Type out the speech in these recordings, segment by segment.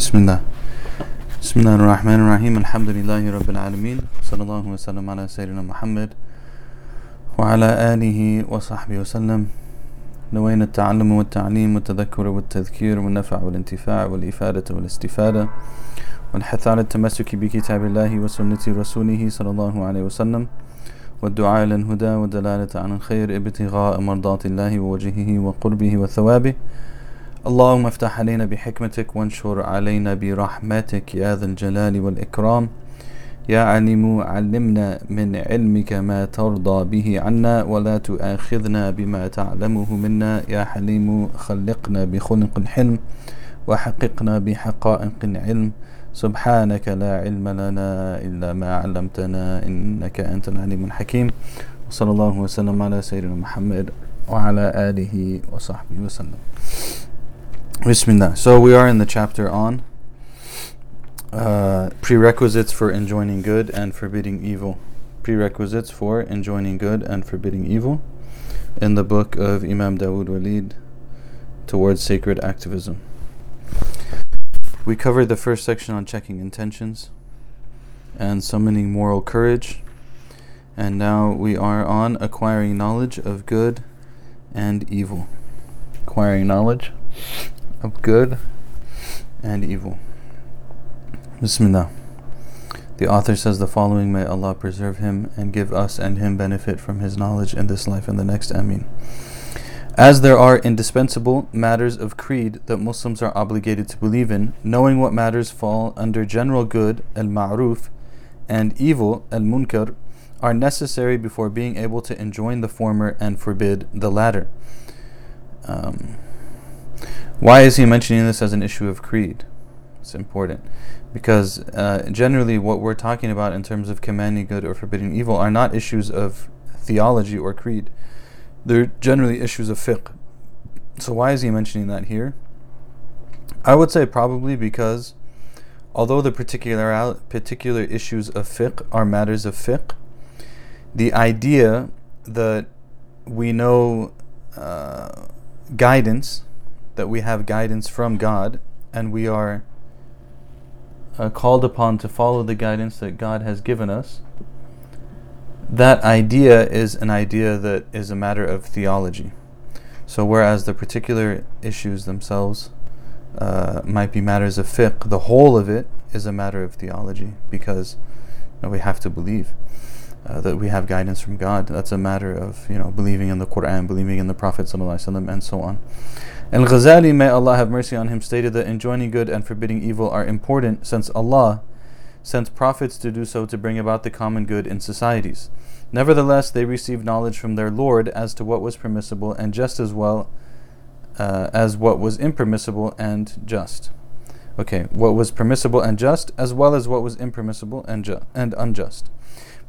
بسم الله. بسم الله الرحمن الرحيم. الحمد لله رب العالمين. صلى الله وسلم على سيدنا محمد وعلى آله وصحبه وسلم. نوينا التعلم والتعليم والتذكر والتذكير والنفع والانتفاع والإفادة والاستفادة والحث على التمسك بكتاب الله وسنة رسوله صلى الله عليه وسلم والدعاء إلى الهدى والدلالة عن الخير ابتغاء مرضات الله ووجهه وقربه وثوابه اللهم افتح علينا بحكمتك وانشر علينا برحمتك يا ذا الجلال والإكرام. يا عليم علمنا من علمك ما ترضى به عنا ولا تؤاخذنا بما تعلمه منا. يا حليم خلقنا بخلق الحلم وحققنا بحقائق العلم. سبحانك لا علم لنا إلا ما علمتنا إنك أنت العليم الحكيم. وصلى الله وسلم على سيدنا محمد وعلى آله وصحبه وسلم. Bismillah. So we are in the chapter on uh, prerequisites for enjoining good and forbidding evil. Prerequisites for enjoining good and forbidding evil in the book of Imam Dawood Walid towards sacred activism. We covered the first section on checking intentions and summoning moral courage, and now we are on acquiring knowledge of good and evil. Acquiring knowledge of good and evil. Bismillah. The author says the following May Allah preserve him and give us and him benefit from his knowledge in this life and the next. Ameen. As there are indispensable matters of creed that Muslims are obligated to believe in, knowing what matters fall under general good, al ma'ruf, and evil, al munkar, are necessary before being able to enjoin the former and forbid the latter. Um, why is he mentioning this as an issue of creed? It's important because uh, generally, what we're talking about in terms of commanding good or forbidding evil are not issues of theology or creed. They're generally issues of fiqh. So, why is he mentioning that here? I would say probably because although the particular particular issues of fiqh are matters of fiqh, the idea that we know uh, guidance that we have guidance from God and we are uh, called upon to follow the guidance that God has given us, that idea is an idea that is a matter of theology. So, whereas the particular issues themselves uh, might be matters of fiqh, the whole of it is a matter of theology because you know, we have to believe. Uh, that we have guidance from God. That's a matter of you know believing in the Quran, believing in the Prophet and so on. Al Ghazali, may Allah have mercy on him, stated that enjoining good and forbidding evil are important since Allah sent prophets to do so to bring about the common good in societies. Nevertheless, they received knowledge from their Lord as to what was permissible and just as well uh, as what was impermissible and just. Okay, what was permissible and just, as well as what was impermissible and, ju- and unjust.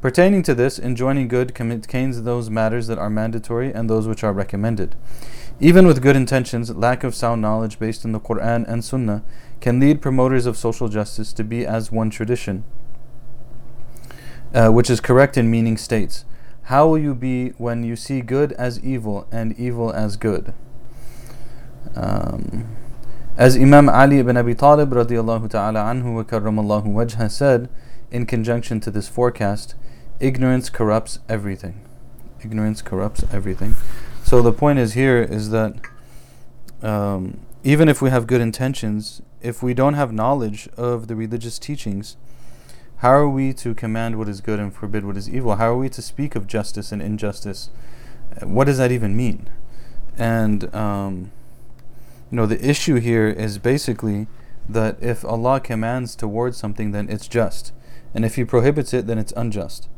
Pertaining to this, enjoining good contains those matters that are mandatory and those which are recommended. Even with good intentions, lack of sound knowledge based in the Quran and Sunnah can lead promoters of social justice to be as one tradition, uh, which is correct in meaning states. How will you be when you see good as evil and evil as good? Um, as Imam Ali ibn Abi Talib radiallahu ta'ala anhu wa karramallahu wajha said in conjunction to this forecast, ignorance corrupts everything. Ignorance corrupts everything. So the point is here is that um, even if we have good intentions, if we don't have knowledge of the religious teachings, how are we to command what is good and forbid what is evil? How are we to speak of justice and injustice? What does that even mean? And um, you know, the issue here is basically that if Allah commands towards something, then it's just, and if He prohibits it, then it's unjust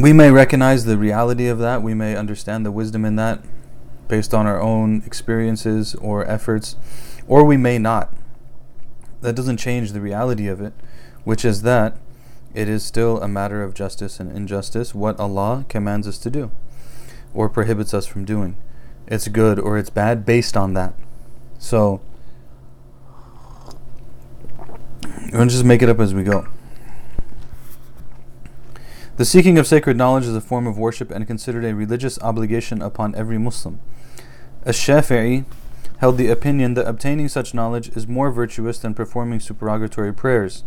we may recognize the reality of that. We may understand the wisdom in that based on our own experiences or efforts, or we may not. That doesn't change the reality of it, which is that it is still a matter of justice and injustice what Allah commands us to do or prohibits us from doing. It's good or it's bad based on that. So, to just make it up as we go. The seeking of sacred knowledge is a form of worship and considered a religious obligation upon every Muslim. Ash-Shafi'i held the opinion that obtaining such knowledge is more virtuous than performing supererogatory prayers,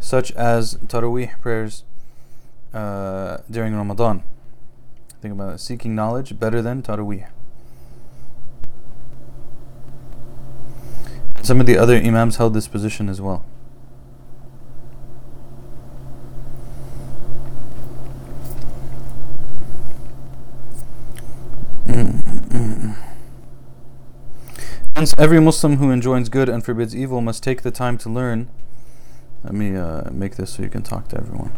such as Taraweeh prayers uh, during Ramadan. Think about it. Seeking knowledge better than Taraweeh. Some of the other Imams held this position as well. Every Muslim who enjoins good and forbids evil must take the time to learn. Let me uh, make this so you can talk to everyone.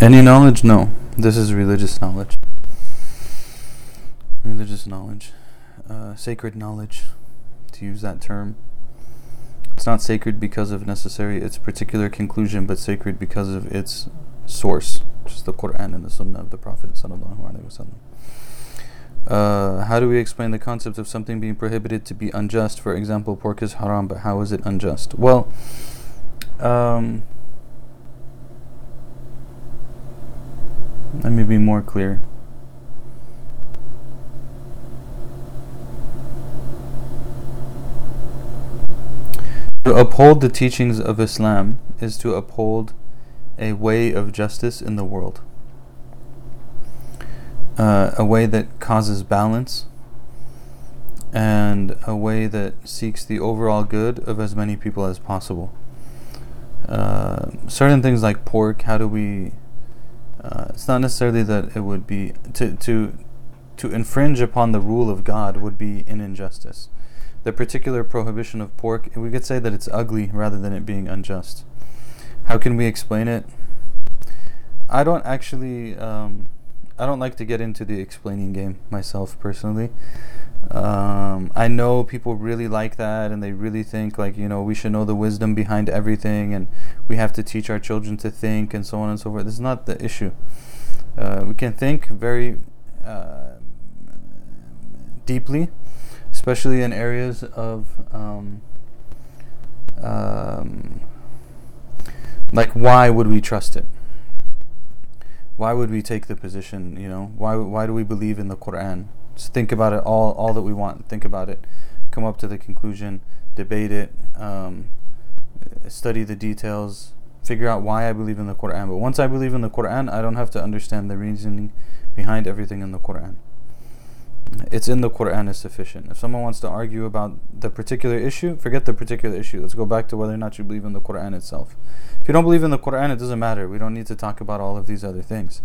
Any knowledge? No. This is religious knowledge. Religious knowledge. Uh, sacred knowledge, to use that term. It's not sacred because of necessary its particular conclusion, but sacred because of its source, which is the Quran and the Sunnah of the Prophet uh, how do we explain the concept of something being prohibited to be unjust? For example, pork is haram, but how is it unjust? Well, um, let me be more clear. To uphold the teachings of Islam is to uphold a way of justice in the world. Uh, a way that causes balance and a way that seeks the overall good of as many people as possible. Uh, certain things like pork, how do we? Uh, it's not necessarily that it would be to to to infringe upon the rule of God would be an injustice the particular prohibition of pork, we could say that it's ugly rather than it being unjust. How can we explain it? I don't actually, um, I don't like to get into the explaining game myself personally. Um, I know people really like that and they really think like, you know, we should know the wisdom behind everything and we have to teach our children to think and so on and so forth. This is not the issue. Uh, we can think very uh, deeply especially in areas of um, um, like why would we trust it? Why would we take the position? You know, why why do we believe in the Quran? Just think about it all all that we want. Think about it, come up to the conclusion, debate it, um, study the details, figure out why I believe in the Quran. But once I believe in the Quran, I don't have to understand the reasoning behind everything in the Quran it's in the Quran is sufficient. If someone wants to argue about the particular issue, forget the particular issue. Let's go back to whether or not you believe in the Quran itself. If you don't believe in the Quran, it doesn't matter. We don't need to talk about all of these other things.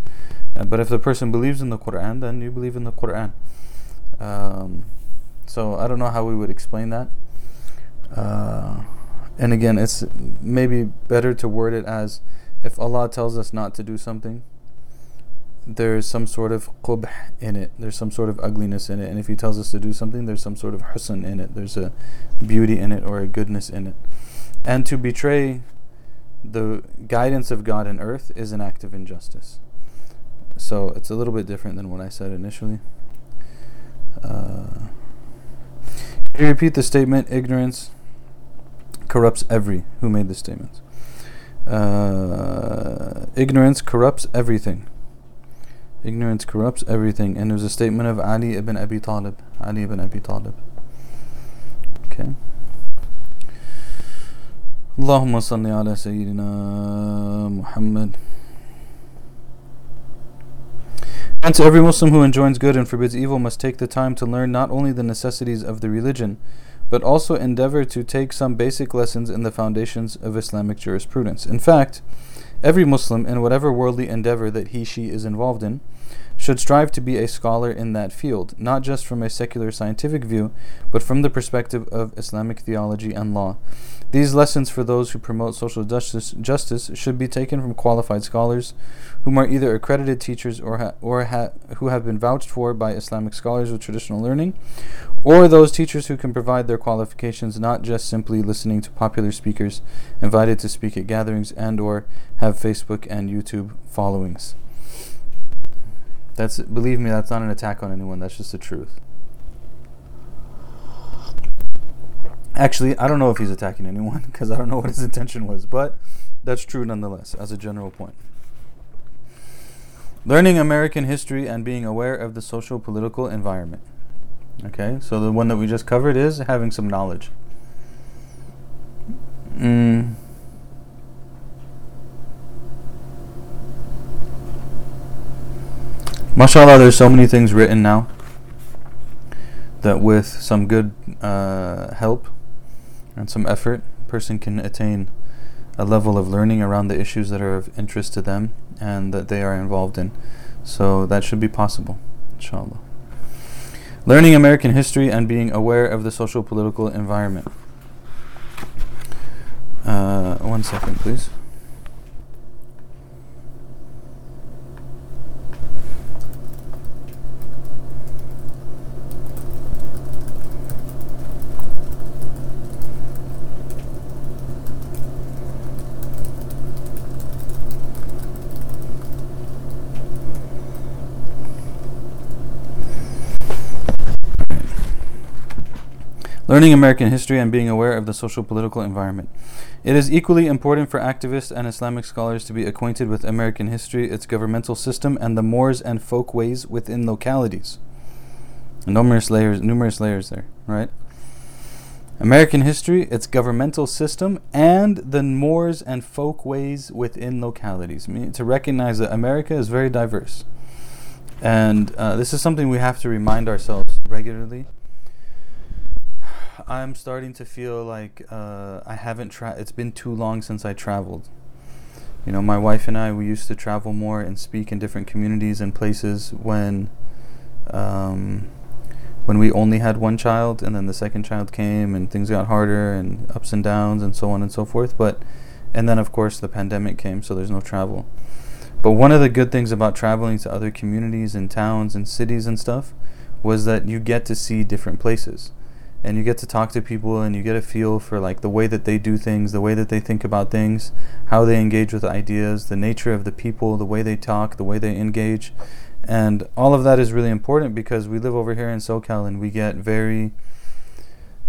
Uh, but if the person believes in the Quran, then you believe in the Quran. Um, so I don't know how we would explain that. Uh, and again, it's maybe better to word it as if Allah tells us not to do something, there's some sort of qubh in it. There's some sort of ugliness in it. And if he tells us to do something, there's some sort of husn in it. There's a beauty in it or a goodness in it. And to betray the guidance of God in earth is an act of injustice. So it's a little bit different than what I said initially. Uh, can you repeat the statement? Ignorance corrupts every. Who made the statement? Uh, ignorance corrupts everything. Ignorance corrupts everything. And there's a statement of Ali ibn Abi Talib. Ali ibn Abi Talib. Okay. اللهم صل على سيدنا محمد Hence, every Muslim who enjoins good and forbids evil must take the time to learn not only the necessities of the religion, but also endeavor to take some basic lessons in the foundations of Islamic jurisprudence. In fact, Every Muslim, in whatever worldly endeavor that he she is involved in, should strive to be a scholar in that field, not just from a secular scientific view, but from the perspective of Islamic theology and law. These lessons for those who promote social justice, justice should be taken from qualified scholars, whom are either accredited teachers or ha- or ha- who have been vouched for by Islamic scholars with traditional learning, or those teachers who can provide their qualifications not just simply listening to popular speakers invited to speak at gatherings and or have Facebook and YouTube followings. That's believe me, that's not an attack on anyone. That's just the truth. Actually, I don't know if he's attacking anyone because I don't know what his intention was, but that's true nonetheless as a general point. Learning American history and being aware of the social political environment. Okay, so the one that we just covered is having some knowledge. Mm. Mashallah, there's so many things written now that with some good uh, help and some effort, a person can attain a level of learning around the issues that are of interest to them and that they are involved in. So that should be possible, inshallah. Learning American history and being aware of the social political environment. Uh, one second, please. Learning American history and being aware of the social political environment. It is equally important for activists and Islamic scholars to be acquainted with American history, its governmental system, and the mores and folkways within localities. Numerous layers, numerous layers there, right? American history, its governmental system, and the mores and folkways within localities. I mean, to recognize that America is very diverse. And uh, this is something we have to remind ourselves regularly I'm starting to feel like uh, I haven't It's been too long since I traveled. You know, my wife and I we used to travel more and speak in different communities and places when, um, when we only had one child, and then the second child came, and things got harder, and ups and downs, and so on and so forth. But, and then of course the pandemic came, so there's no travel. But one of the good things about traveling to other communities and towns and cities and stuff was that you get to see different places and you get to talk to people and you get a feel for like the way that they do things, the way that they think about things, how they engage with ideas, the nature of the people, the way they talk, the way they engage. And all of that is really important because we live over here in SoCal and we get very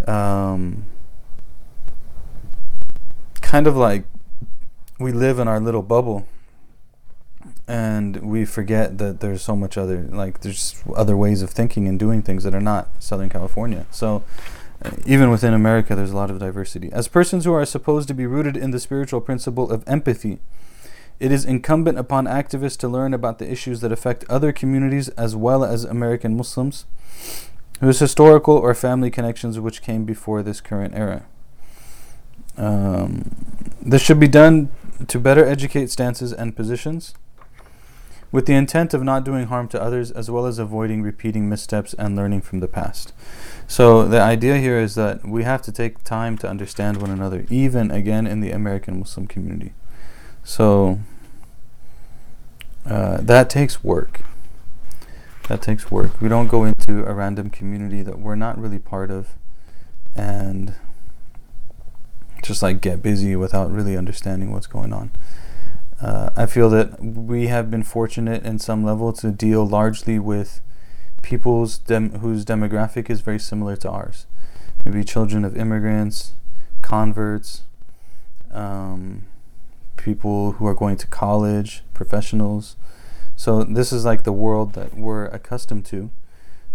um, kind of like we live in our little bubble and we forget that there's so much other like there's other ways of thinking and doing things that are not Southern California. So uh, even within America, there's a lot of diversity. As persons who are supposed to be rooted in the spiritual principle of empathy, it is incumbent upon activists to learn about the issues that affect other communities as well as American Muslims whose historical or family connections which came before this current era. Um, this should be done to better educate stances and positions with the intent of not doing harm to others as well as avoiding repeating missteps and learning from the past. So, the idea here is that we have to take time to understand one another, even again in the American Muslim community. So, uh, that takes work. That takes work. We don't go into a random community that we're not really part of and just like get busy without really understanding what's going on. Uh, I feel that we have been fortunate in some level to deal largely with people's dem- whose demographic is very similar to ours. Maybe children of immigrants, converts, um, people who are going to college, professionals. So this is like the world that we're accustomed to.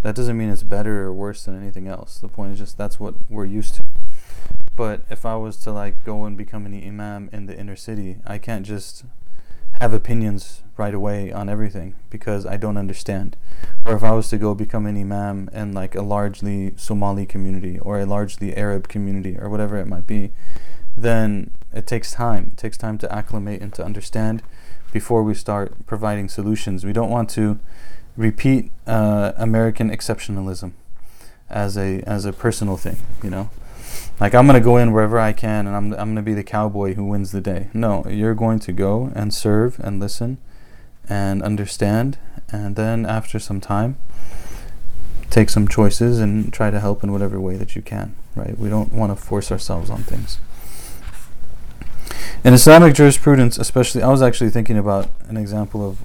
That doesn't mean it's better or worse than anything else. The point is just that's what we're used to. But if I was to like go and become an imam in the inner city, I can't just have opinions right away on everything because I don't understand. Or if I was to go become an imam in like a largely Somali community or a largely Arab community or whatever it might be, then it takes time. It takes time to acclimate and to understand before we start providing solutions. We don't want to repeat uh, American exceptionalism as a as a personal thing, you know. Like I'm gonna go in wherever I can, and I'm I'm gonna be the cowboy who wins the day. No, you're going to go and serve and listen, and understand, and then after some time, take some choices and try to help in whatever way that you can. Right? We don't want to force ourselves on things. In Islamic jurisprudence, especially, I was actually thinking about an example of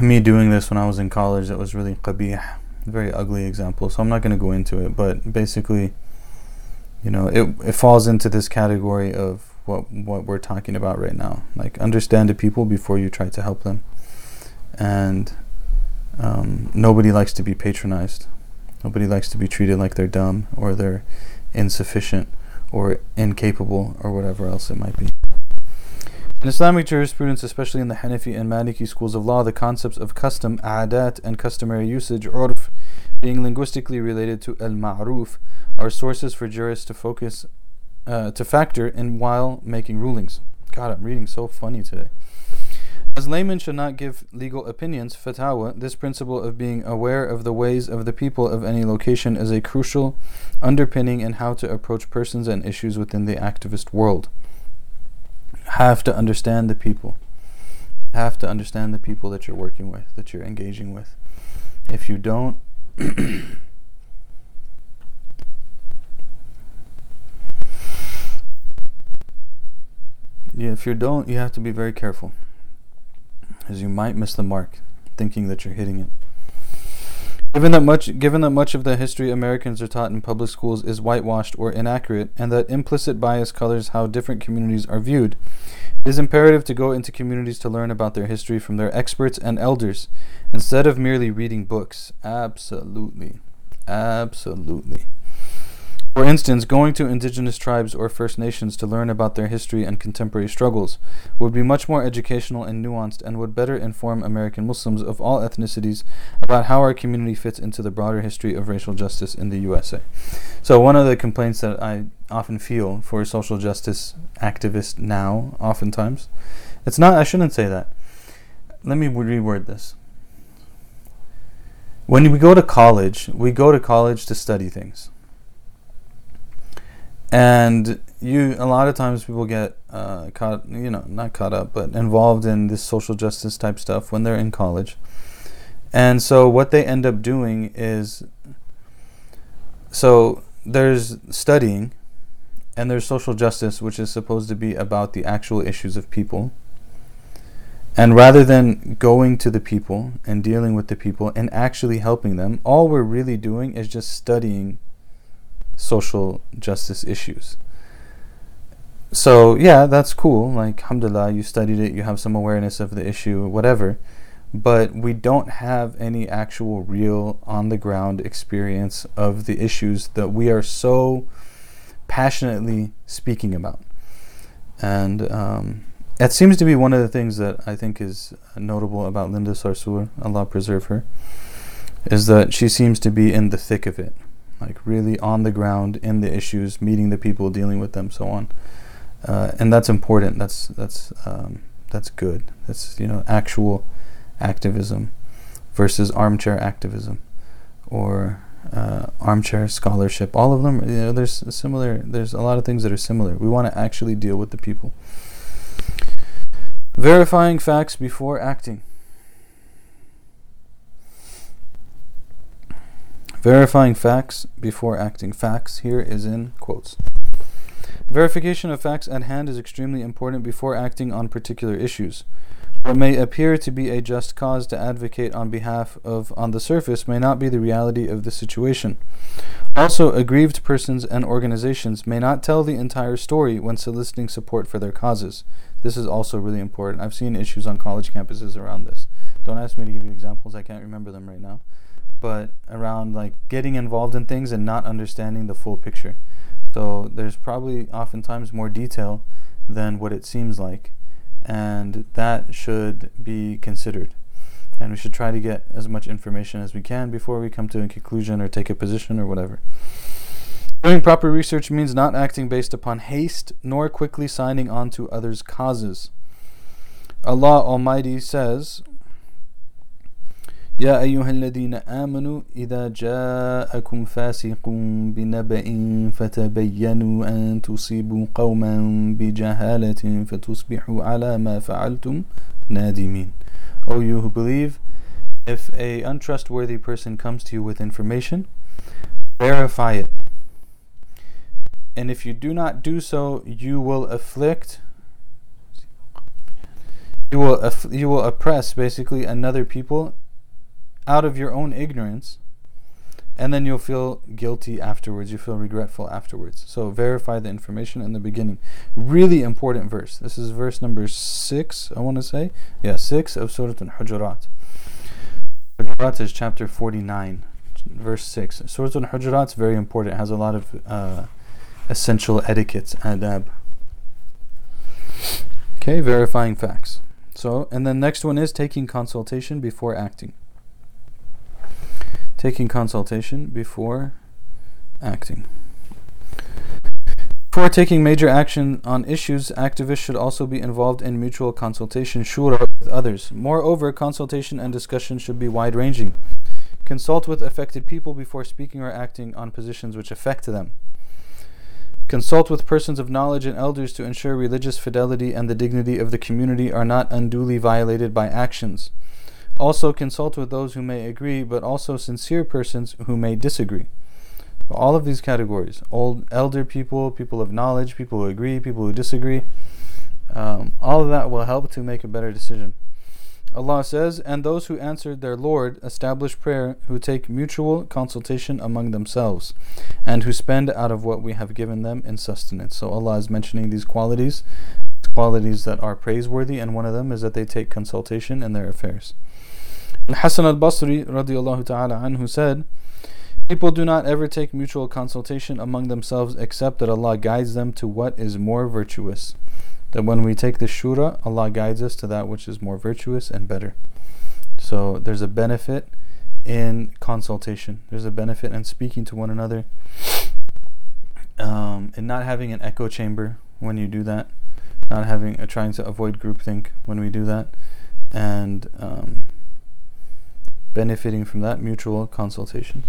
me doing this when I was in college. That was really qabih very ugly example, so I'm not going to go into it. But basically, you know, it it falls into this category of what what we're talking about right now. Like understand the people before you try to help them, and um, nobody likes to be patronized. Nobody likes to be treated like they're dumb or they're insufficient or incapable or whatever else it might be. In Islamic jurisprudence, especially in the Hanafi and Maliki schools of law, the concepts of custom, adat, and customary usage, urf, being linguistically related to al-ma'ruf, are sources for jurists to focus, uh, to factor in while making rulings. God, I'm reading so funny today. As laymen should not give legal opinions, fatwa, this principle of being aware of the ways of the people of any location is a crucial underpinning in how to approach persons and issues within the activist world have to understand the people. Have to understand the people that you're working with, that you're engaging with. If you don't, yeah, if you don't, you have to be very careful, as you might miss the mark, thinking that you're hitting it. Given that much, given that much of the history Americans are taught in public schools is whitewashed or inaccurate, and that implicit bias colors how different communities are viewed, it is imperative to go into communities to learn about their history from their experts and elders, instead of merely reading books. Absolutely, absolutely. For instance, going to indigenous tribes or First Nations to learn about their history and contemporary struggles would be much more educational and nuanced and would better inform American Muslims of all ethnicities about how our community fits into the broader history of racial justice in the USA. So, one of the complaints that I often feel for a social justice activists now, oftentimes, it's not, I shouldn't say that. Let me reword this. When we go to college, we go to college to study things and you a lot of times people get uh, caught you know not caught up but involved in this social justice type stuff when they're in college. And so what they end up doing is so there's studying and there's social justice which is supposed to be about the actual issues of people. And rather than going to the people and dealing with the people and actually helping them all we're really doing is just studying social justice issues. So, yeah, that's cool. Like, alhamdulillah, you studied it, you have some awareness of the issue, whatever. But we don't have any actual, real, on the ground experience of the issues that we are so passionately speaking about. And um, it seems to be one of the things that I think is notable about Linda Sarsour, Allah preserve her, is that she seems to be in the thick of it like really on the ground in the issues, meeting the people, dealing with them, so on. Uh, and that's important. That's that's um, that's good. That's you know actual activism versus armchair activism or uh, armchair scholarship. All of them, you know, there's similar. There's a lot of things that are similar. We want to actually deal with the people. Verifying facts before acting. Verifying facts before acting. Facts here is in quotes. Verification of facts at hand is extremely important before acting on particular issues. What may appear to be a just cause to advocate on behalf of on the surface may not be the reality of the situation. Also, aggrieved persons and organizations may not tell the entire story when soliciting support for their causes. This is also really important. I've seen issues on college campuses around this. Don't ask me to give you examples, I can't remember them right now but around like getting involved in things and not understanding the full picture. So there's probably oftentimes more detail than what it seems like, and that should be considered. And we should try to get as much information as we can before we come to a conclusion or take a position or whatever. Doing proper research means not acting based upon haste nor quickly signing on to others' causes. Allah Almighty says, يا أيها الذين آمنوا إذا جاءكم فاسق بنبأ فتبينوا أن تصيبوا قوما بجهالة فتصبحوا على ما فعلتم نادمين O you who believe, if a untrustworthy person comes to you with information, verify it. And if you do not do so, you will afflict you will you will oppress basically another people out of your own ignorance, and then you'll feel guilty afterwards. You feel regretful afterwards. So verify the information in the beginning. Really important verse. This is verse number six, I want to say. Yeah, six of Surah Al-Hujurat. Hujurat is chapter 49, verse 6. Surah Al-Hujurat is very important. It has a lot of uh, essential etiquettes, adab. Okay, verifying facts. So, and then next one is taking consultation before acting. Taking consultation before acting. Before taking major action on issues, activists should also be involved in mutual consultation, shura, with others. Moreover, consultation and discussion should be wide ranging. Consult with affected people before speaking or acting on positions which affect them. Consult with persons of knowledge and elders to ensure religious fidelity and the dignity of the community are not unduly violated by actions. Also, consult with those who may agree, but also sincere persons who may disagree. All of these categories old, elder people, people of knowledge, people who agree, people who disagree um, all of that will help to make a better decision. Allah says, And those who answered their Lord establish prayer, who take mutual consultation among themselves, and who spend out of what we have given them in sustenance. So Allah is mentioning these qualities, qualities that are praiseworthy, and one of them is that they take consultation in their affairs. Al-Hasan al-Basri radiallahu ta'ala anhu said, People do not ever take mutual consultation among themselves except that Allah guides them to what is more virtuous that when we take the shura, Allah guides us to that which is more virtuous and better. So there's a benefit in consultation. There's a benefit in speaking to one another, um, and not having an echo chamber when you do that, not having uh, trying to avoid groupthink when we do that, and um, benefiting from that mutual consultation.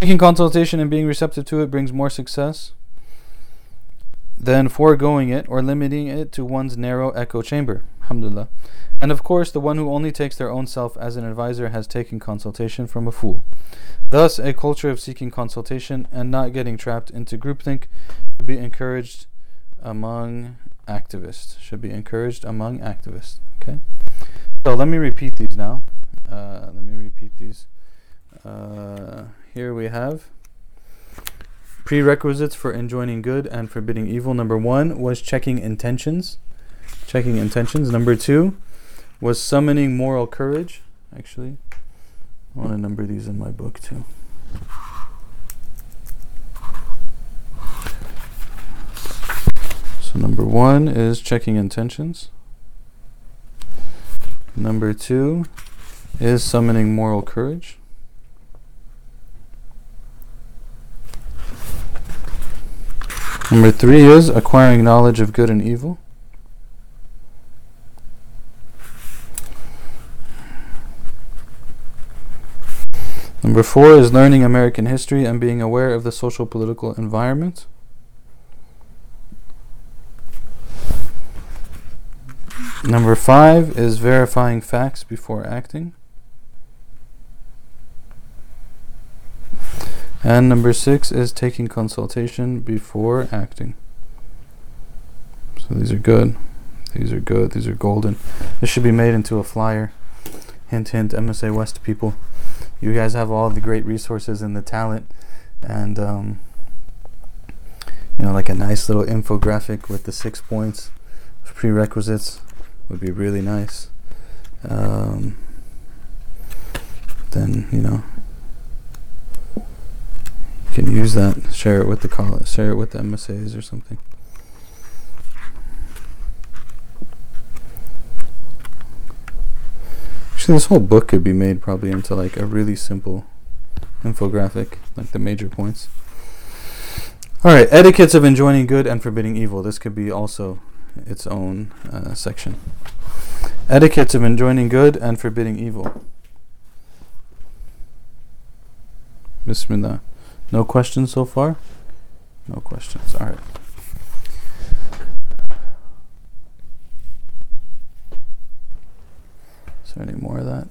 Taking consultation and being receptive to it brings more success than foregoing it or limiting it to one's narrow echo chamber. Alhamdulillah. And of course, the one who only takes their own self as an advisor has taken consultation from a fool. Thus, a culture of seeking consultation and not getting trapped into groupthink should be encouraged among activists. Should be encouraged among activists. Okay? So let me repeat these now. Uh, let me repeat these. Uh, here we have Prerequisites for enjoining good and forbidding evil. Number one was checking intentions. Checking intentions. Number two was summoning moral courage. Actually, I want to number these in my book too. So, number one is checking intentions. Number two is summoning moral courage. Number three is acquiring knowledge of good and evil. Number four is learning American history and being aware of the social political environment. Number five is verifying facts before acting. And number six is taking consultation before acting. So these are good. These are good. These are golden. This should be made into a flyer. Hint, hint, MSA West people. You guys have all the great resources and the talent. And, um, you know, like a nice little infographic with the six points prerequisites would be really nice. Um, then, you know, you can use that. Share it with the college. Share it with the MSAs or something. Actually, this whole book could be made probably into like a really simple infographic, like the major points. All right, etiquettes of enjoining good and forbidding evil. This could be also its own uh, section. Etiquettes of enjoining good and forbidding evil. Bismillah. No questions so far? No questions. All right. Is there any more of that?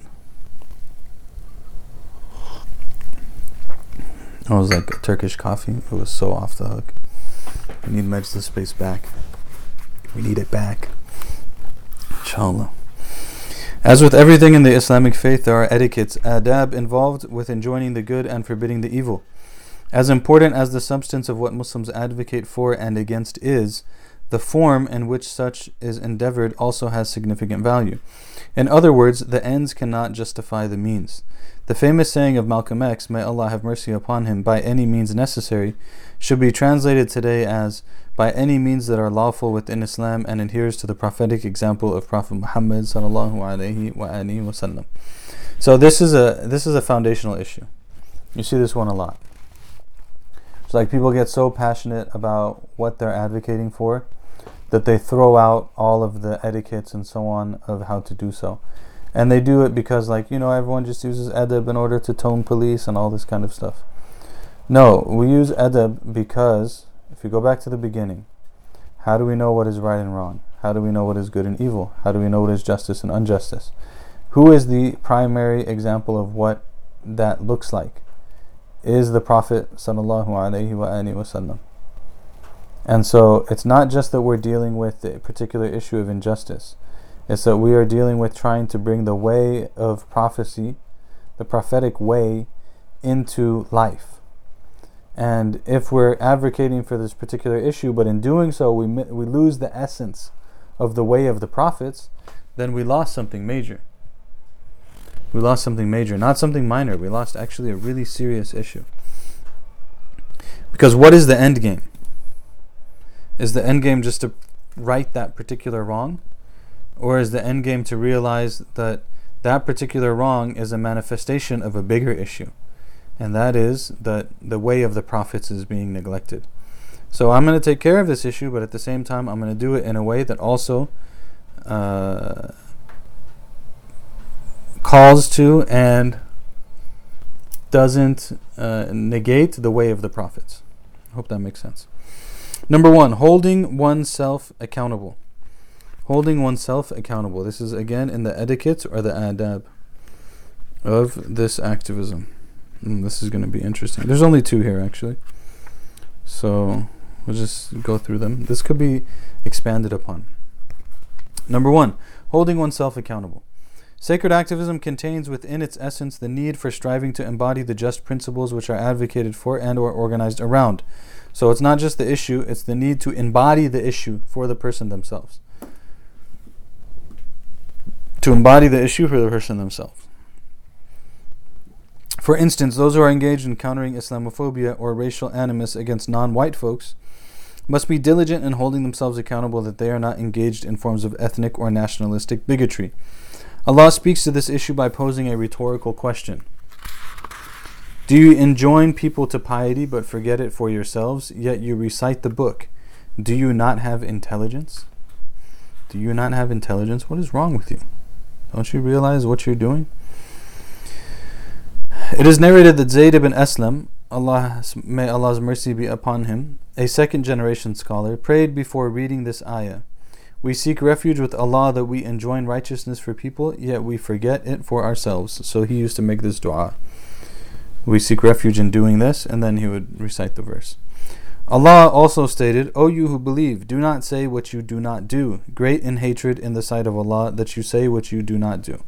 I was like Turkish coffee. It was so off the hook. We need Majlis space back. We need it back. Inshallah. As with everything in the Islamic faith, there are etiquettes, adab, involved with enjoining the good and forbidding the evil. As important as the substance of what Muslims advocate for and against is, the form in which such is endeavored also has significant value. In other words, the ends cannot justify the means. The famous saying of Malcolm X, may Allah have mercy upon him, by any means necessary, should be translated today as by any means that are lawful within Islam and adheres to the prophetic example of Prophet Muhammad sallallahu alaihi wasallam. So this is a this is a foundational issue. You see this one a lot. It's like people get so passionate about what they're advocating for that they throw out all of the etiquettes and so on of how to do so. And they do it because like, you know, everyone just uses adab in order to tone police and all this kind of stuff. No, we use adab because if you go back to the beginning, how do we know what is right and wrong? How do we know what is good and evil? How do we know what is justice and injustice? Who is the primary example of what that looks like? Is the Prophet sallallahu alaihi wasallam. And so it's not just that we're dealing with the particular issue of injustice. It's that we are dealing with trying to bring the way of prophecy, the prophetic way, into life. And if we're advocating for this particular issue, but in doing so we, we lose the essence of the way of the prophets, then we lost something major. We lost something major, not something minor. We lost actually a really serious issue. Because what is the end game? Is the end game just to right that particular wrong? Or is the end game to realize that that particular wrong is a manifestation of a bigger issue? And that is that the way of the prophets is being neglected. So I'm going to take care of this issue, but at the same time, I'm going to do it in a way that also uh, calls to and doesn't uh, negate the way of the prophets. I hope that makes sense. Number one, holding oneself accountable. Holding oneself accountable. This is again in the etiquette or the adab of this activism. Mm, this is going to be interesting. There's only two here, actually. So we'll just go through them. This could be expanded upon. Number one, holding oneself accountable. Sacred activism contains within its essence the need for striving to embody the just principles which are advocated for and or organized around. So it's not just the issue, it's the need to embody the issue for the person themselves. To embody the issue for the person themselves. For instance, those who are engaged in countering Islamophobia or racial animus against non white folks must be diligent in holding themselves accountable that they are not engaged in forms of ethnic or nationalistic bigotry. Allah speaks to this issue by posing a rhetorical question Do you enjoin people to piety but forget it for yourselves, yet you recite the book? Do you not have intelligence? Do you not have intelligence? What is wrong with you? Don't you realize what you're doing? It is narrated that Zayd ibn Aslam, Allah, may Allah's mercy be upon him, a second generation scholar, prayed before reading this ayah. We seek refuge with Allah that we enjoin righteousness for people, yet we forget it for ourselves. So he used to make this dua. We seek refuge in doing this, and then he would recite the verse. Allah also stated, O you who believe, do not say what you do not do. Great in hatred in the sight of Allah that you say what you do not do.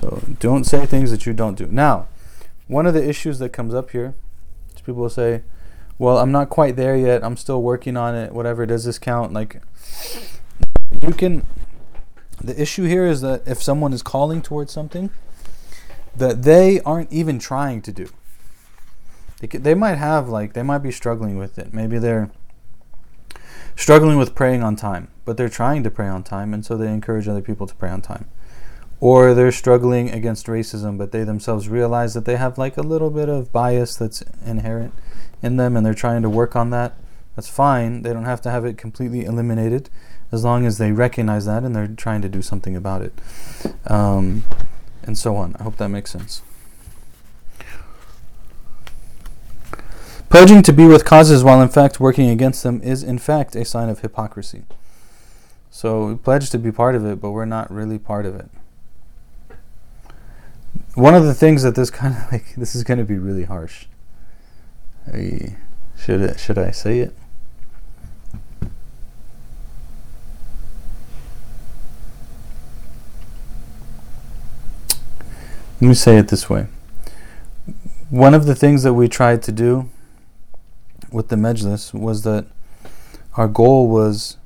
So don't say things that you don't do. Now, one of the issues that comes up here is people will say, "Well, I'm not quite there yet. I'm still working on it. Whatever. Does this count?" Like, you can. The issue here is that if someone is calling towards something that they aren't even trying to do, they, they might have like they might be struggling with it. Maybe they're struggling with praying on time, but they're trying to pray on time, and so they encourage other people to pray on time or they're struggling against racism, but they themselves realize that they have like a little bit of bias that's inherent in them and they're trying to work on that. That's fine. They don't have to have it completely eliminated as long as they recognize that and they're trying to do something about it. Um, and so on. I hope that makes sense. Pledging to be with causes while in fact working against them is in fact a sign of hypocrisy. So we pledge to be part of it, but we're not really part of it one of the things that this kind of like this is going to be really harsh. I, should it, should I say it? Let me say it this way. One of the things that we tried to do with the Majlis was that our goal was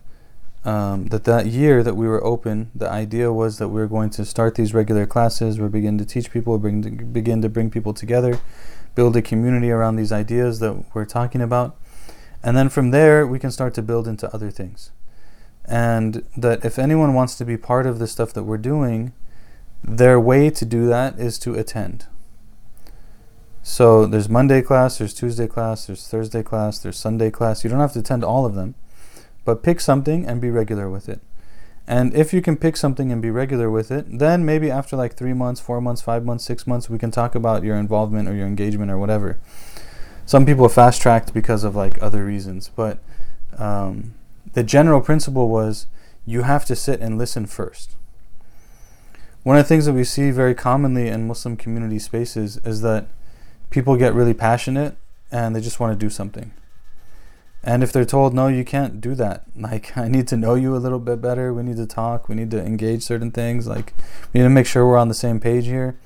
um, that that year that we were open, the idea was that we were going to start these regular classes, We're begin to teach people, bring to, begin to bring people together, build a community around these ideas that we're talking about, and then from there we can start to build into other things. And that if anyone wants to be part of the stuff that we're doing, their way to do that is to attend. So there's Monday class, there's Tuesday class, there's Thursday class, there's Sunday class. You don't have to attend all of them but pick something and be regular with it. And if you can pick something and be regular with it, then maybe after like three months, four months, five months, six months, we can talk about your involvement or your engagement or whatever. Some people fast tracked because of like other reasons, but um, the general principle was you have to sit and listen first. One of the things that we see very commonly in Muslim community spaces is that people get really passionate and they just want to do something. And if they're told, no, you can't do that, like, I need to know you a little bit better, we need to talk, we need to engage certain things, like, we need to make sure we're on the same page here,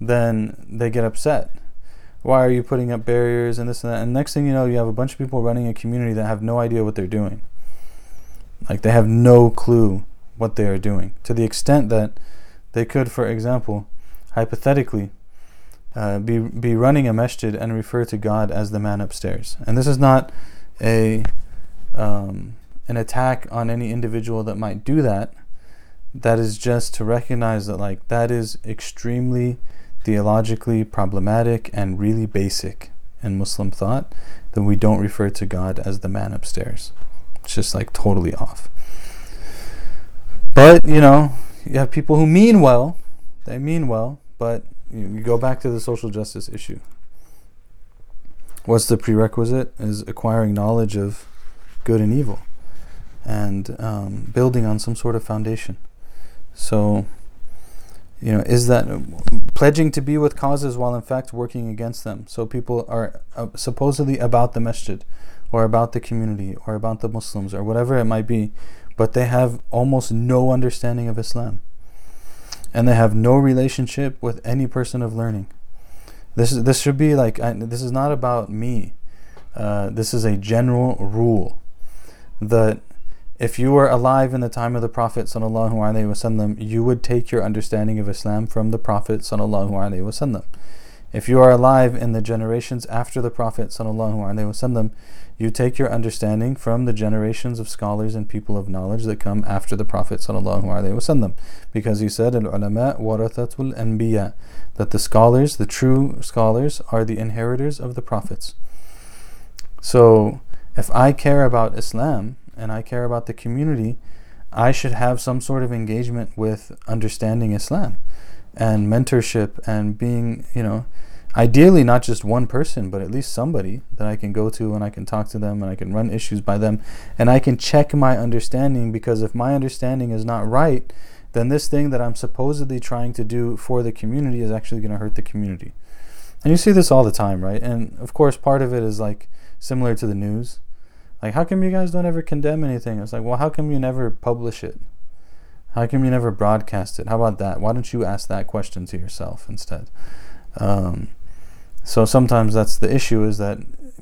then they get upset. Why are you putting up barriers and this and that? And next thing you know, you have a bunch of people running a community that have no idea what they're doing. Like, they have no clue what they are doing. To the extent that they could, for example, hypothetically, uh, be be running a masjid and refer to God as the man upstairs. And this is not a um, an attack on any individual that might do that. That is just to recognize that like that is extremely theologically problematic and really basic in Muslim thought that we don't refer to God as the man upstairs. It's just like totally off. But, you know, you have people who mean well, they mean well, but you, you go back to the social justice issue what's the prerequisite is acquiring knowledge of good and evil and um, building on some sort of foundation. So you know is that pledging to be with causes while in fact working against them. So people are uh, supposedly about the masjid or about the community or about the muslims or whatever it might be but they have almost no understanding of islam. And they have no relationship with any person of learning this is this should be like I, this is not about me. Uh, this is a general rule that if you were alive in the time of the Prophet sallallahu alaihi wasallam, you would take your understanding of Islam from the Prophet sallallahu alaihi wasallam. If you are alive in the generations after the Prophet wasallam, you take your understanding from the generations of scholars and people of knowledge that come after the Prophet wasallam, because he said, "Al ulama warathatul anbiya," that the scholars, the true scholars, are the inheritors of the prophets. So, if I care about Islam and I care about the community, I should have some sort of engagement with understanding Islam and mentorship and being, you know, ideally not just one person, but at least somebody that I can go to and I can talk to them and I can run issues by them and I can check my understanding because if my understanding is not right, then this thing that I'm supposedly trying to do for the community is actually going to hurt the community. And you see this all the time, right? And of course, part of it is like similar to the news. Like, how come you guys don't ever condemn anything? It's like, well, how come you never publish it? How come you never broadcast it? How about that? Why don't you ask that question to yourself instead? Um, so sometimes that's the issue is that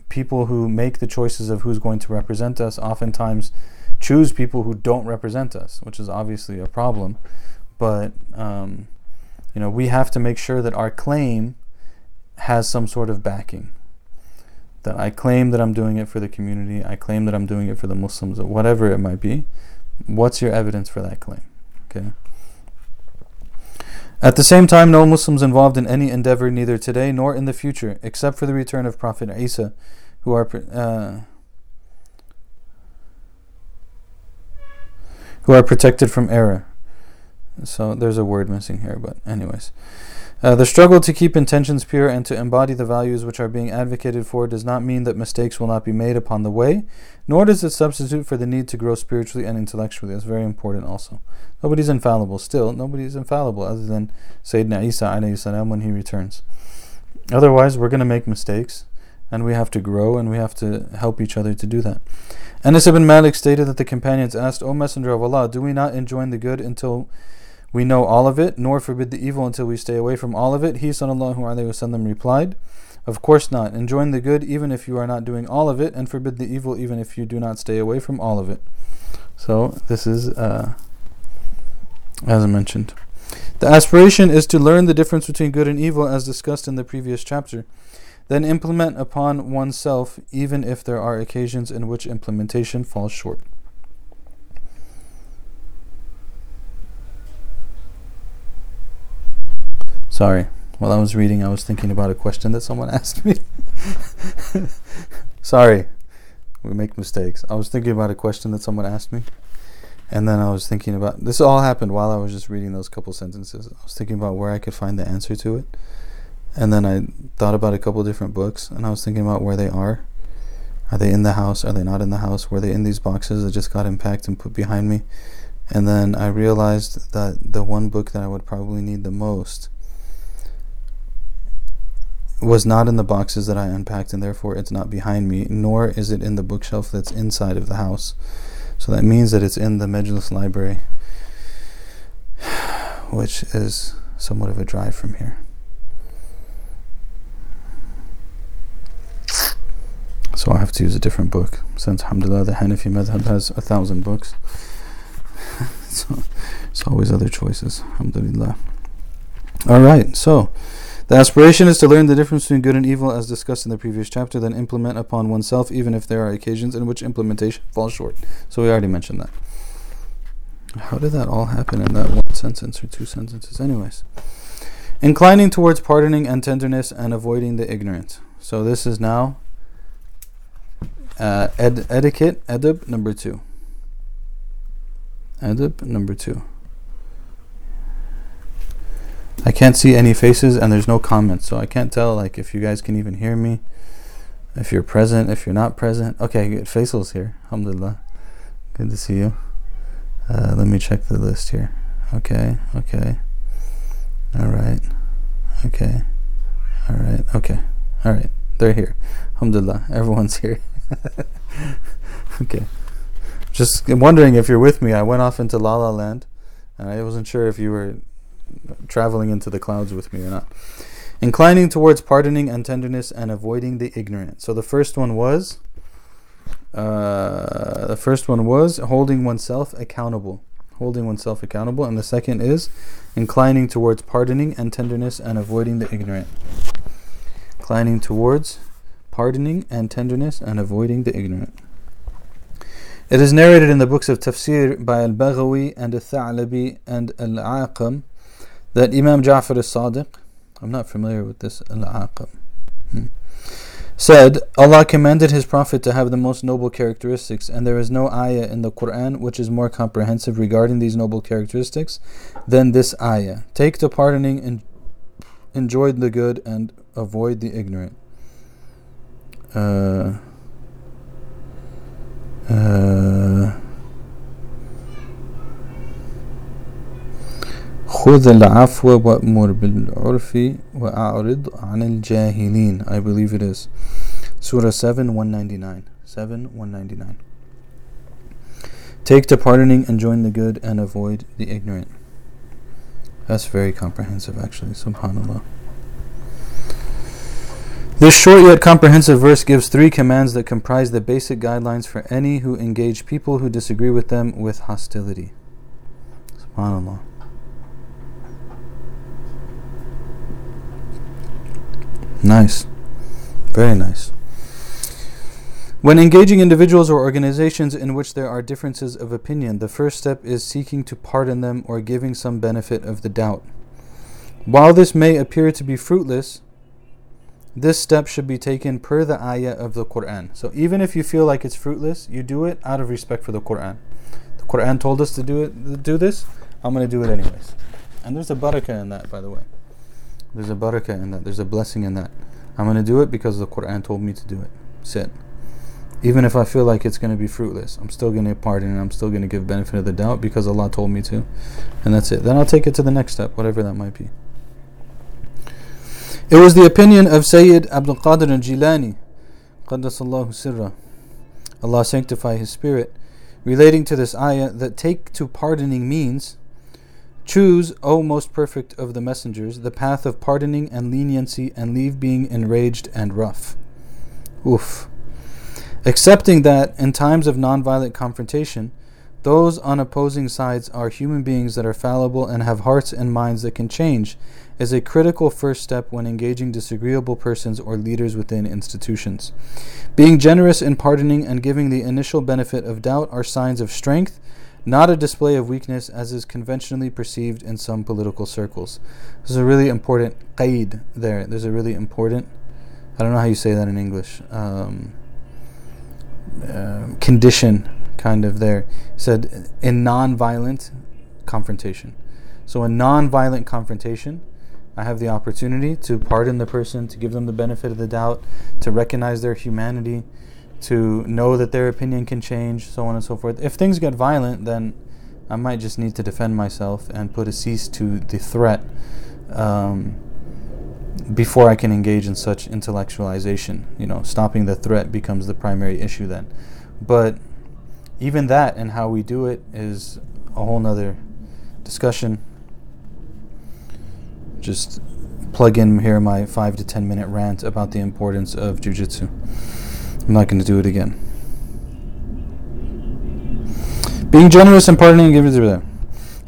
people who make the choices of who's going to represent us oftentimes choose people who don't represent us, which is obviously a problem. But um, you know, we have to make sure that our claim has some sort of backing. That I claim that I'm doing it for the community, I claim that I'm doing it for the Muslims, or whatever it might be. What's your evidence for that claim? Okay. At the same time, no Muslims involved in any endeavor, neither today nor in the future, except for the return of Prophet Isa, who are uh, who are protected from error. So there's a word missing here, but anyways. Uh, the struggle to keep intentions pure and to embody the values which are being advocated for does not mean that mistakes will not be made upon the way, nor does it substitute for the need to grow spiritually and intellectually. That's very important also. Nobody's infallible. Still, nobody is infallible other than Sayyidina Isa alayhi salam when he returns. Otherwise, we're going to make mistakes, and we have to grow, and we have to help each other to do that. Anas ibn Malik stated that the companions asked, O Messenger of Allah, do we not enjoin the good until we know all of it, nor forbid the evil until we stay away from all of it. He sallallahu alaihi wasallam replied, Of course not. Enjoin the good even if you are not doing all of it, and forbid the evil even if you do not stay away from all of it. So this is uh, as I mentioned. The aspiration is to learn the difference between good and evil as discussed in the previous chapter. Then implement upon oneself even if there are occasions in which implementation falls short. Sorry. While I was reading, I was thinking about a question that someone asked me. Sorry. We make mistakes. I was thinking about a question that someone asked me. And then I was thinking about this all happened while I was just reading those couple sentences. I was thinking about where I could find the answer to it. And then I thought about a couple different books and I was thinking about where they are. Are they in the house? Are they not in the house? Were they in these boxes that just got unpacked and put behind me? And then I realized that the one book that I would probably need the most was not in the boxes that I unpacked, and therefore it's not behind me, nor is it in the bookshelf that's inside of the house. So that means that it's in the Majlis library, which is somewhat of a drive from here. So I have to use a different book, since alhamdulillah the Hanafi madhab has a thousand books. so it's always other choices, alhamdulillah. Alright, so the aspiration is to learn the difference between good and evil as discussed in the previous chapter, then implement upon oneself even if there are occasions in which implementation falls short. So we already mentioned that. How did that all happen in that one sentence or two sentences? Anyways. Inclining towards pardoning and tenderness and avoiding the ignorant. So this is now uh, ed- etiquette, adab number two. Adab number two. I can't see any faces and there's no comments, so I can't tell like if you guys can even hear me, if you're present, if you're not present. Okay, good. Faisal's here. Alhamdulillah. Good to see you. Uh, let me check the list here. Okay, okay. All right. Okay. All right. Okay. All right. They're here. Alhamdulillah. Everyone's here. okay. Just wondering if you're with me. I went off into La La Land and I wasn't sure if you were traveling into the clouds with me or not. Inclining towards pardoning and tenderness and avoiding the ignorant. So the first one was uh, the first one was holding oneself accountable. Holding oneself accountable. And the second is inclining towards pardoning and tenderness and avoiding the ignorant. Inclining towards pardoning and tenderness and avoiding the ignorant. It is narrated in the books of Tafsir by Al Baghawi and Al Tha'labi and Al Aqam that Imam Ja'far as-Sadiq, I'm not familiar with this, Al-Aqam, hmm, said, Allah commanded His Prophet to have the most noble characteristics, and there is no ayah in the Quran which is more comprehensive regarding these noble characteristics than this ayah. Take to pardoning and enjoy the good and avoid the ignorant. Uh, uh, خذ العفو وأمر بالعرف وأعرض عن الجاهلين I believe it is Surah 7 199 7 199 Take to pardoning and join the good and avoid the ignorant That's very comprehensive actually subhanallah this short yet comprehensive verse gives three commands that comprise the basic guidelines for any who engage people who disagree with them with hostility. Subhanallah. Nice. Very nice. When engaging individuals or organizations in which there are differences of opinion, the first step is seeking to pardon them or giving some benefit of the doubt. While this may appear to be fruitless, this step should be taken per the ayah of the Quran. So even if you feel like it's fruitless, you do it out of respect for the Quran. The Quran told us to do it, do this. I'm going to do it anyways. And there's a barakah in that, by the way. There's a barakah in that. There's a blessing in that. I'm going to do it because the Quran told me to do it. Sit. Even if I feel like it's going to be fruitless, I'm still going to pardon and I'm still going to give benefit of the doubt because Allah told me to. And that's it. Then I'll take it to the next step, whatever that might be. It was the opinion of Sayyid Abdul Qadir al Jilani, Qaddasallahu Sirra, Allah sanctify his spirit, relating to this ayah that take to pardoning means Choose, O most perfect of the messengers, the path of pardoning and leniency and leave being enraged and rough. Oof. Accepting that in times of nonviolent confrontation, those on opposing sides are human beings that are fallible and have hearts and minds that can change is a critical first step when engaging disagreeable persons or leaders within institutions. Being generous in pardoning and giving the initial benefit of doubt are signs of strength not a display of weakness as is conventionally perceived in some political circles. There's a really important qaid there. There's a really important, I don't know how you say that in English, um, uh, condition kind of there. He said in non-violent confrontation. So in non-violent confrontation, I have the opportunity to pardon the person, to give them the benefit of the doubt, to recognize their humanity, to know that their opinion can change, so on and so forth. If things get violent, then I might just need to defend myself and put a cease to the threat um, before I can engage in such intellectualization. You know, stopping the threat becomes the primary issue then. But even that and how we do it is a whole nother discussion. Just plug in here my five to ten minute rant about the importance of jujitsu. I'm not going to do it again. Being generous and pardoning and giving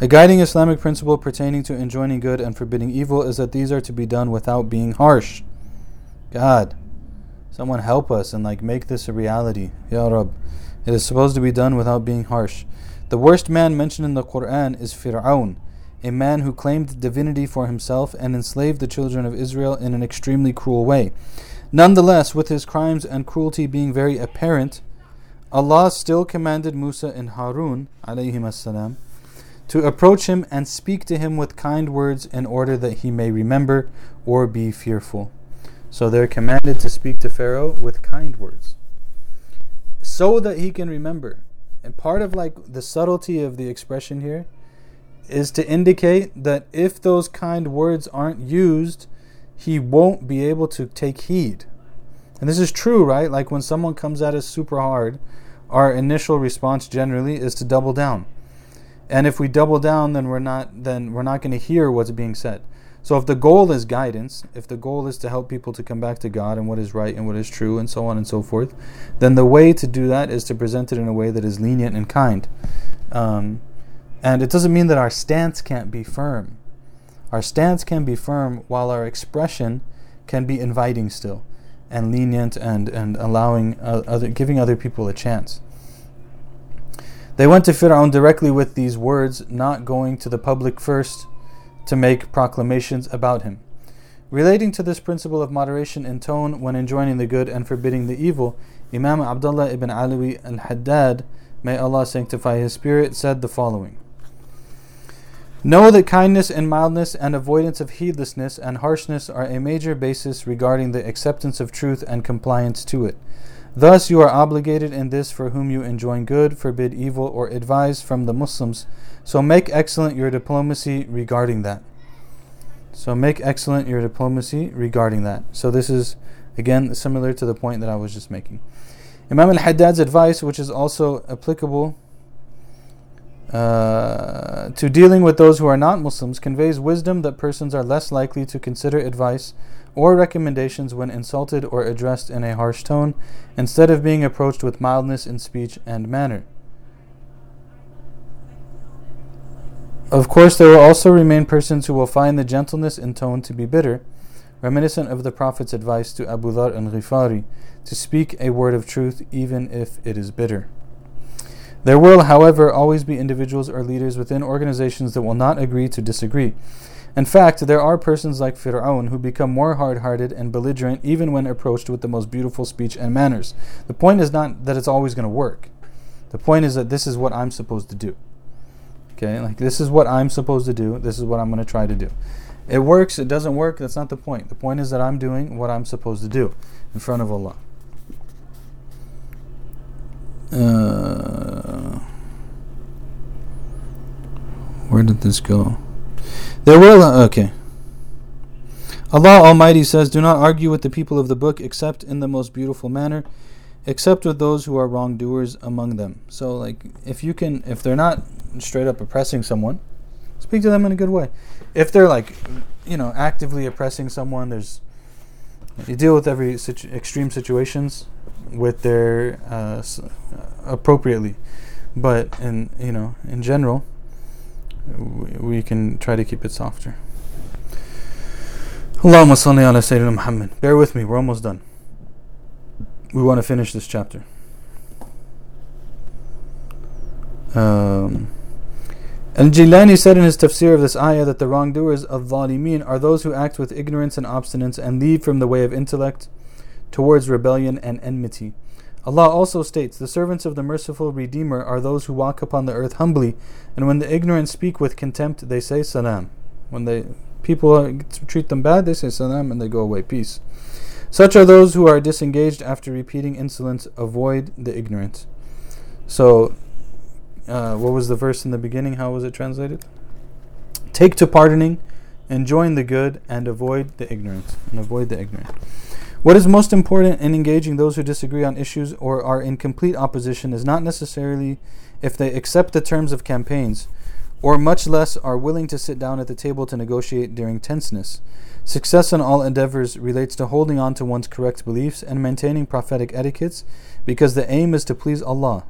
A guiding Islamic principle pertaining to enjoining good and forbidding evil is that these are to be done without being harsh. God, someone help us and like make this a reality. Ya Rab. It is supposed to be done without being harsh. The worst man mentioned in the Quran is Fir'aun, a man who claimed divinity for himself and enslaved the children of Israel in an extremely cruel way. Nonetheless, with his crimes and cruelty being very apparent, Allah still commanded Musa and Harun السلام, to approach him and speak to him with kind words in order that he may remember or be fearful. So they're commanded to speak to Pharaoh with kind words so that he can remember. And part of like the subtlety of the expression here is to indicate that if those kind words aren't used, he won't be able to take heed. And this is true, right? Like when someone comes at us super hard, our initial response generally is to double down. And if we double down, then we're not then we're not going to hear what's being said. So if the goal is guidance, if the goal is to help people to come back to God and what is right and what is true and so on and so forth, then the way to do that is to present it in a way that is lenient and kind. Um, and it doesn't mean that our stance can't be firm. Our stance can be firm while our expression can be inviting still and lenient and, and allowing uh, other, giving other people a chance. They went to Fir'aun directly with these words, not going to the public first to make proclamations about him. Relating to this principle of moderation in tone when enjoining the good and forbidding the evil, Imam Abdullah ibn Alawi al Haddad, may Allah sanctify his spirit, said the following Know that kindness and mildness and avoidance of heedlessness and harshness are a major basis regarding the acceptance of truth and compliance to it. Thus, you are obligated in this for whom you enjoin good, forbid evil, or advise from the Muslims. So make excellent your diplomacy regarding that. So make excellent your diplomacy regarding that. So this is, again, similar to the point that I was just making. Imam al Haddad's advice, which is also applicable uh, to dealing with those who are not Muslims conveys wisdom that persons are less likely to consider advice or recommendations when insulted or addressed in a harsh tone, instead of being approached with mildness in speech and manner. Of course, there will also remain persons who will find the gentleness in tone to be bitter, reminiscent of the Prophet's advice to Abu Dhar al Ghifari to speak a word of truth even if it is bitter. There will, however, always be individuals or leaders within organizations that will not agree to disagree. In fact, there are persons like Fir'aun who become more hard hearted and belligerent even when approached with the most beautiful speech and manners. The point is not that it's always going to work. The point is that this is what I'm supposed to do. Okay, like this is what I'm supposed to do, this is what I'm going to try to do. It works, it doesn't work, that's not the point. The point is that I'm doing what I'm supposed to do in front of Allah. Uh, where did this go? There will. Okay. Allah Almighty says, Do not argue with the people of the book except in the most beautiful manner, except with those who are wrongdoers among them. So, like, if you can, if they're not straight up oppressing someone, Speak to them in a good way. If they're like, you know, actively oppressing someone, there's you deal with every situ- extreme situations with their uh, appropriately, but in you know in general, we, can try to keep it softer. Allahumma salli ala Sayyidina Muhammad. Bear with me, we're almost done. We want to finish this chapter. Um, Al-Jilani said in his tafsir of this ayah that the wrongdoers of Zalimeen are those who act with ignorance and obstinance and lead from the way of intellect towards rebellion and enmity. Allah also states, The servants of the merciful Redeemer are those who walk upon the earth humbly, and when the ignorant speak with contempt, they say salam. When they people treat them bad, they say salam and they go away, peace. Such are those who are disengaged after repeating insolence, avoid the ignorant. So, uh, what was the verse in the beginning? How was it translated? Take to pardoning, enjoin the good, and avoid the ignorant. And avoid the ignorant. What is most important in engaging those who disagree on issues or are in complete opposition is not necessarily if they accept the terms of campaigns, or much less are willing to sit down at the table to negotiate during tenseness. Success in all endeavors relates to holding on to one's correct beliefs and maintaining prophetic etiquettes because the aim is to please Allah.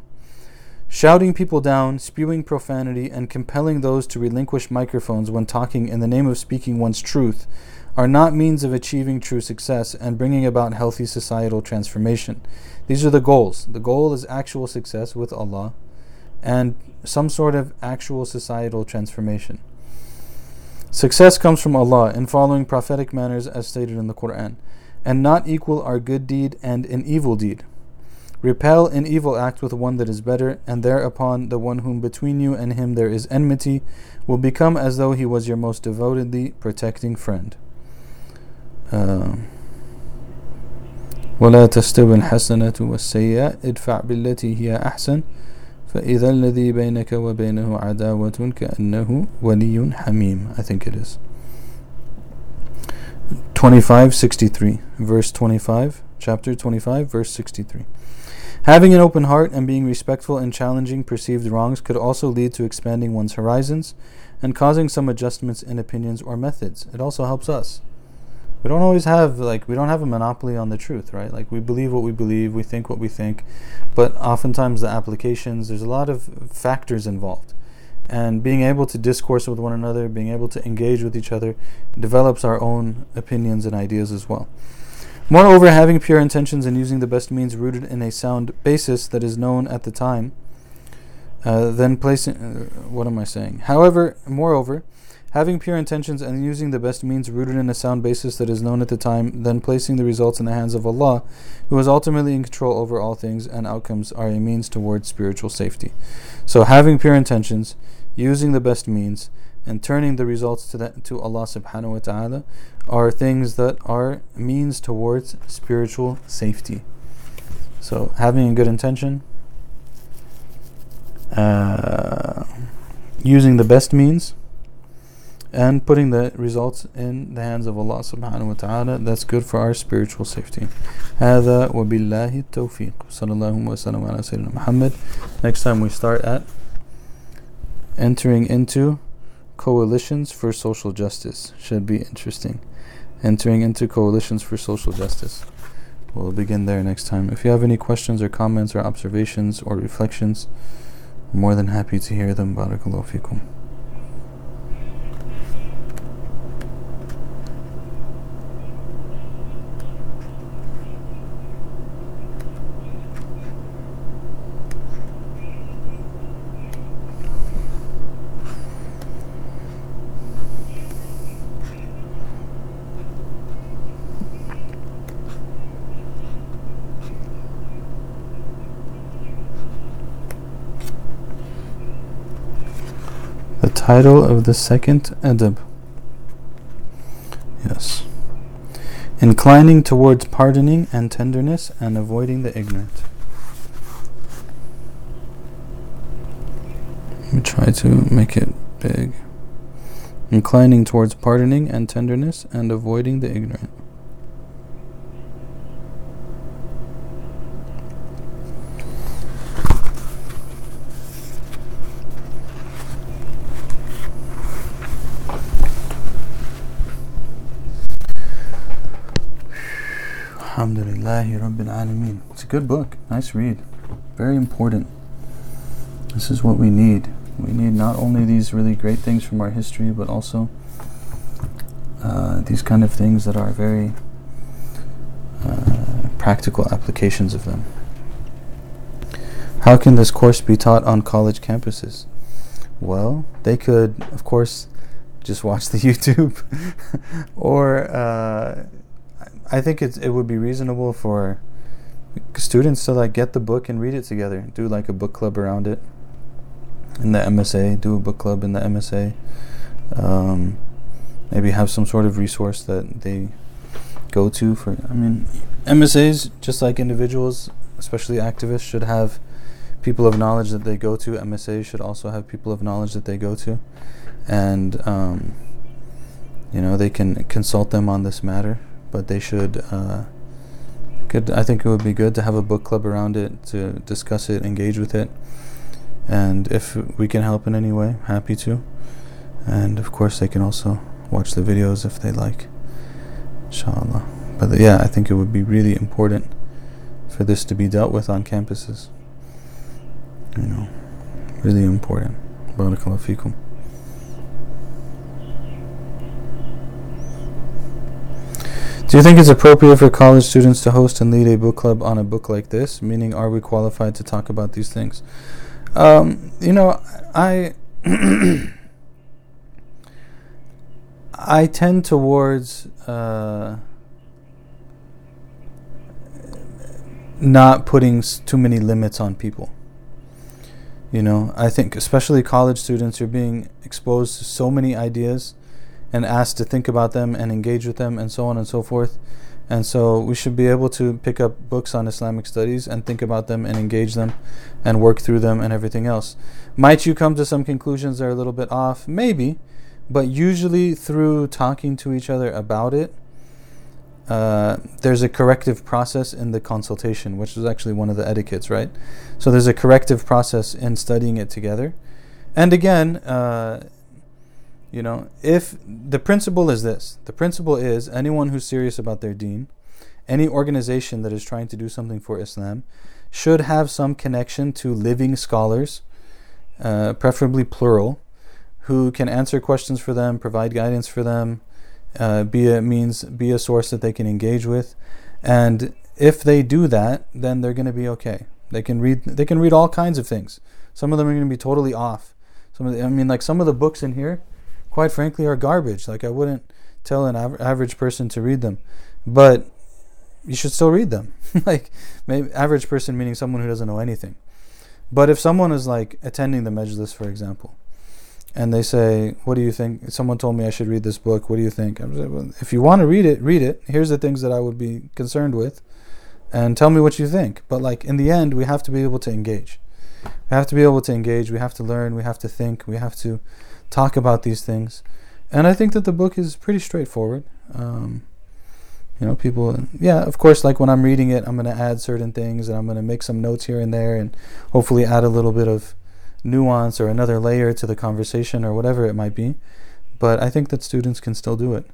Shouting people down, spewing profanity, and compelling those to relinquish microphones when talking in the name of speaking one's truth are not means of achieving true success and bringing about healthy societal transformation. These are the goals. The goal is actual success with Allah and some sort of actual societal transformation. Success comes from Allah in following prophetic manners as stated in the Quran, and not equal our good deed and an evil deed. Repel an evil act with one that is better, and thereupon the one whom between you and him there is enmity will become as though he was your most devotedly protecting friend. ولا تستوي الحسنة والسيئة ادفع بالتي هي أحسن فإذا الذي بينك وبينه عداوة كأنه ولي حميم I think it is 2563 verse 25 chapter 25 verse 63 Having an open heart and being respectful in challenging perceived wrongs could also lead to expanding one's horizons and causing some adjustments in opinions or methods. It also helps us we don't always have like we don't have a monopoly on the truth right? Like we believe what we believe we think what we think but oftentimes the applications there's a lot of factors involved. And being able to discourse with one another being able to engage with each other develops our own opinions and ideas as well. Moreover having pure intentions and using the best means rooted in a sound basis that is known at the time uh, then placing uh, what am i saying? However moreover Having pure intentions and using the best means rooted in a sound basis that is known at the time, then placing the results in the hands of Allah, who is ultimately in control over all things, and outcomes are a means towards spiritual safety. So, having pure intentions, using the best means, and turning the results to, that, to Allah subhanahu wa ta'ala are things that are means towards spiritual safety. So, having a good intention, uh, using the best means, and putting the results in the hands of Allah subhanahu wa ta'ala that's good for our spiritual safety هذا وبالله التوفيق صلى الله وسلم على سيدنا محمد next time we start at entering into coalitions for social justice should be interesting entering into coalitions for social justice we'll begin there next time if you have any questions or comments or observations or reflections I'm more than happy to hear them barakallahu fikum Title of the second adab. Yes. Inclining towards pardoning and tenderness and avoiding the ignorant. Let me try to make it big. Inclining towards pardoning and tenderness and avoiding the ignorant. Alhamdulillahi Rabbil Alameen. It's a good book. Nice read. Very important. This is what we need. We need not only these really great things from our history, but also uh, these kind of things that are very uh, practical applications of them. How can this course be taught on college campuses? Well, they could, of course, just watch the YouTube, or uh, I think it it would be reasonable for students to like get the book and read it together. Do like a book club around it. In the MSA, do a book club in the MSA. Um, maybe have some sort of resource that they go to for. I mean, MSAs just like individuals, especially activists, should have people of knowledge that they go to. MSA should also have people of knowledge that they go to, and um, you know they can consult them on this matter. But they should. Uh, could I think it would be good to have a book club around it to discuss it, engage with it, and if we can help in any way, happy to. And of course, they can also watch the videos if they like, inshallah. But yeah, I think it would be really important for this to be dealt with on campuses you know, really important. Barakallahu fikum. Do you think it's appropriate for college students to host and lead a book club on a book like this? Meaning, are we qualified to talk about these things? Um, you know, I I tend towards uh, not putting s- too many limits on people. You know, I think especially college students are being exposed to so many ideas and asked to think about them and engage with them and so on and so forth. And so we should be able to pick up books on Islamic studies and think about them and engage them and work through them and everything else. Might you come to some conclusions that are a little bit off? Maybe. But usually through talking to each other about it, uh, there's a corrective process in the consultation, which is actually one of the etiquettes, right? So there's a corrective process in studying it together. And again, uh, you know, if the principle is this the principle is anyone who's serious about their deen, any organization that is trying to do something for Islam, should have some connection to living scholars, uh, preferably plural, who can answer questions for them, provide guidance for them, uh, be a means, be a source that they can engage with, and if they do that, then they're going to be okay. They can read, they can read all kinds of things. Some of them are going to be totally off. Some of the, I mean, like some of the books in here, quite frankly, are garbage. Like I wouldn't tell an av- average person to read them, but you should still read them. like maybe average person meaning someone who doesn't know anything. But if someone is like attending the majlis, for example, and they say, "What do you think?" Someone told me I should read this book. What do you think? I'm like, well, if you want to read it, read it. Here's the things that I would be concerned with, and tell me what you think. But like in the end, we have to be able to engage. We have to be able to engage. We have to learn. We have to think. We have to talk about these things. And I think that the book is pretty straightforward. Um, you know, people, yeah, of course, like when I'm reading it, I'm going to add certain things and I'm going to make some notes here and there and hopefully add a little bit of nuance or another layer to the conversation or whatever it might be. But I think that students can still do it.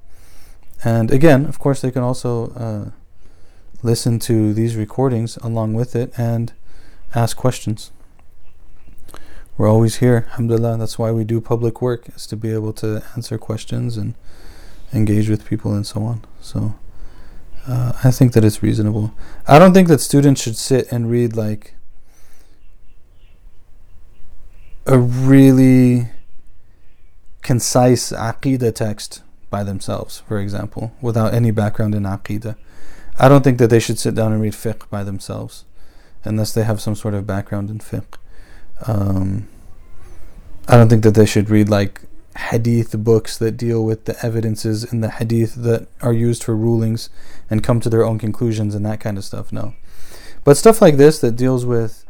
And again, of course, they can also uh, listen to these recordings along with it and ask questions. We're always here, alhamdulillah. That's why we do public work, is to be able to answer questions and engage with people and so on. So uh, I think that it's reasonable. I don't think that students should sit and read like a really concise aqidah text by themselves, for example, without any background in aqidah. I don't think that they should sit down and read fiqh by themselves, unless they have some sort of background in fiqh. Um, I don't think that they should read like hadith books that deal with the evidences in the hadith that are used for rulings and come to their own conclusions and that kind of stuff. No. But stuff like this that deals with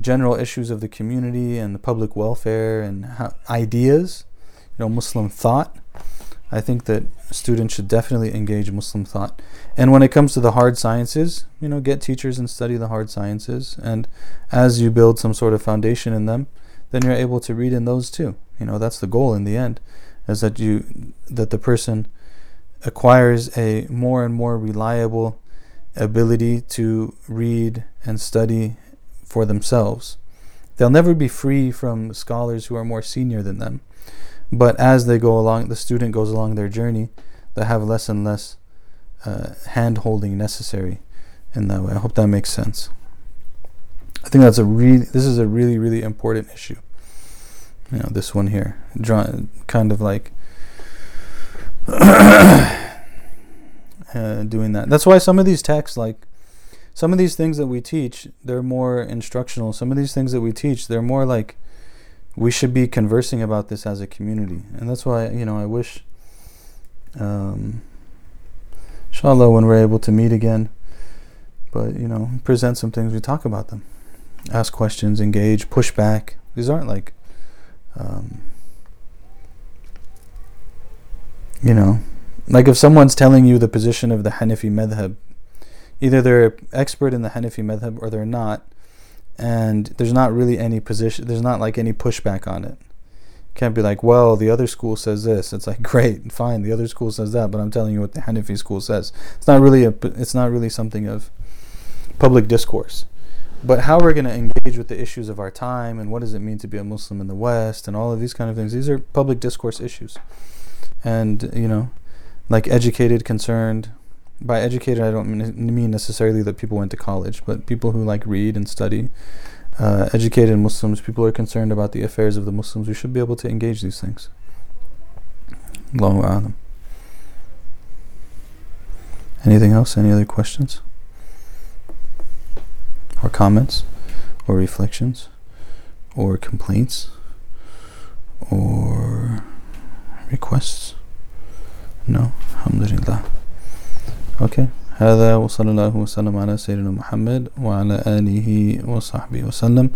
general issues of the community and the public welfare and ideas, you know, Muslim thought. I think that students should definitely engage Muslim thought. And when it comes to the hard sciences, you know, get teachers and study the hard sciences. And as you build some sort of foundation in them, then you're able to read in those too. You know, that's the goal in the end, is that you that the person acquires a more and more reliable ability to read and study for themselves. They'll never be free from scholars who are more senior than them. But as they go along, the student goes along their journey, they have less and less uh, hand holding necessary in that way. I hope that makes sense. I think that's a really, this is a really, really important issue. You know, this one here, drawn kind of like uh, doing that. That's why some of these texts, like some of these things that we teach, they're more instructional. Some of these things that we teach, they're more like we should be conversing about this as a community, and that's why you know I wish, um, inshallah, when we're able to meet again, but you know, present some things, we talk about them, ask questions, engage, push back. These aren't like, um, you know, like if someone's telling you the position of the Hanafi madhab, either they're expert in the Hanafi madhab or they're not and there's not really any position there's not like any pushback on it. Can't be like well the other school says this. It's like great fine the other school says that but i'm telling you what the hanafi school says. It's not really a it's not really something of public discourse. But how we're going to engage with the issues of our time and what does it mean to be a muslim in the west and all of these kind of things these are public discourse issues. And you know like educated concerned by educated, I don't mean necessarily that people went to college, but people who like read and study. Uh, educated Muslims, people who are concerned about the affairs of the Muslims. We should be able to engage these things. Allahu A'lam. Anything else? Any other questions? Or comments? Or reflections? Or complaints? Or requests? No? Alhamdulillah. اوكي هذا وصلى الله وسلم على سيدنا محمد وعلى آله وصحبه وسلم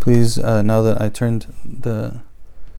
please uh, now that I turned the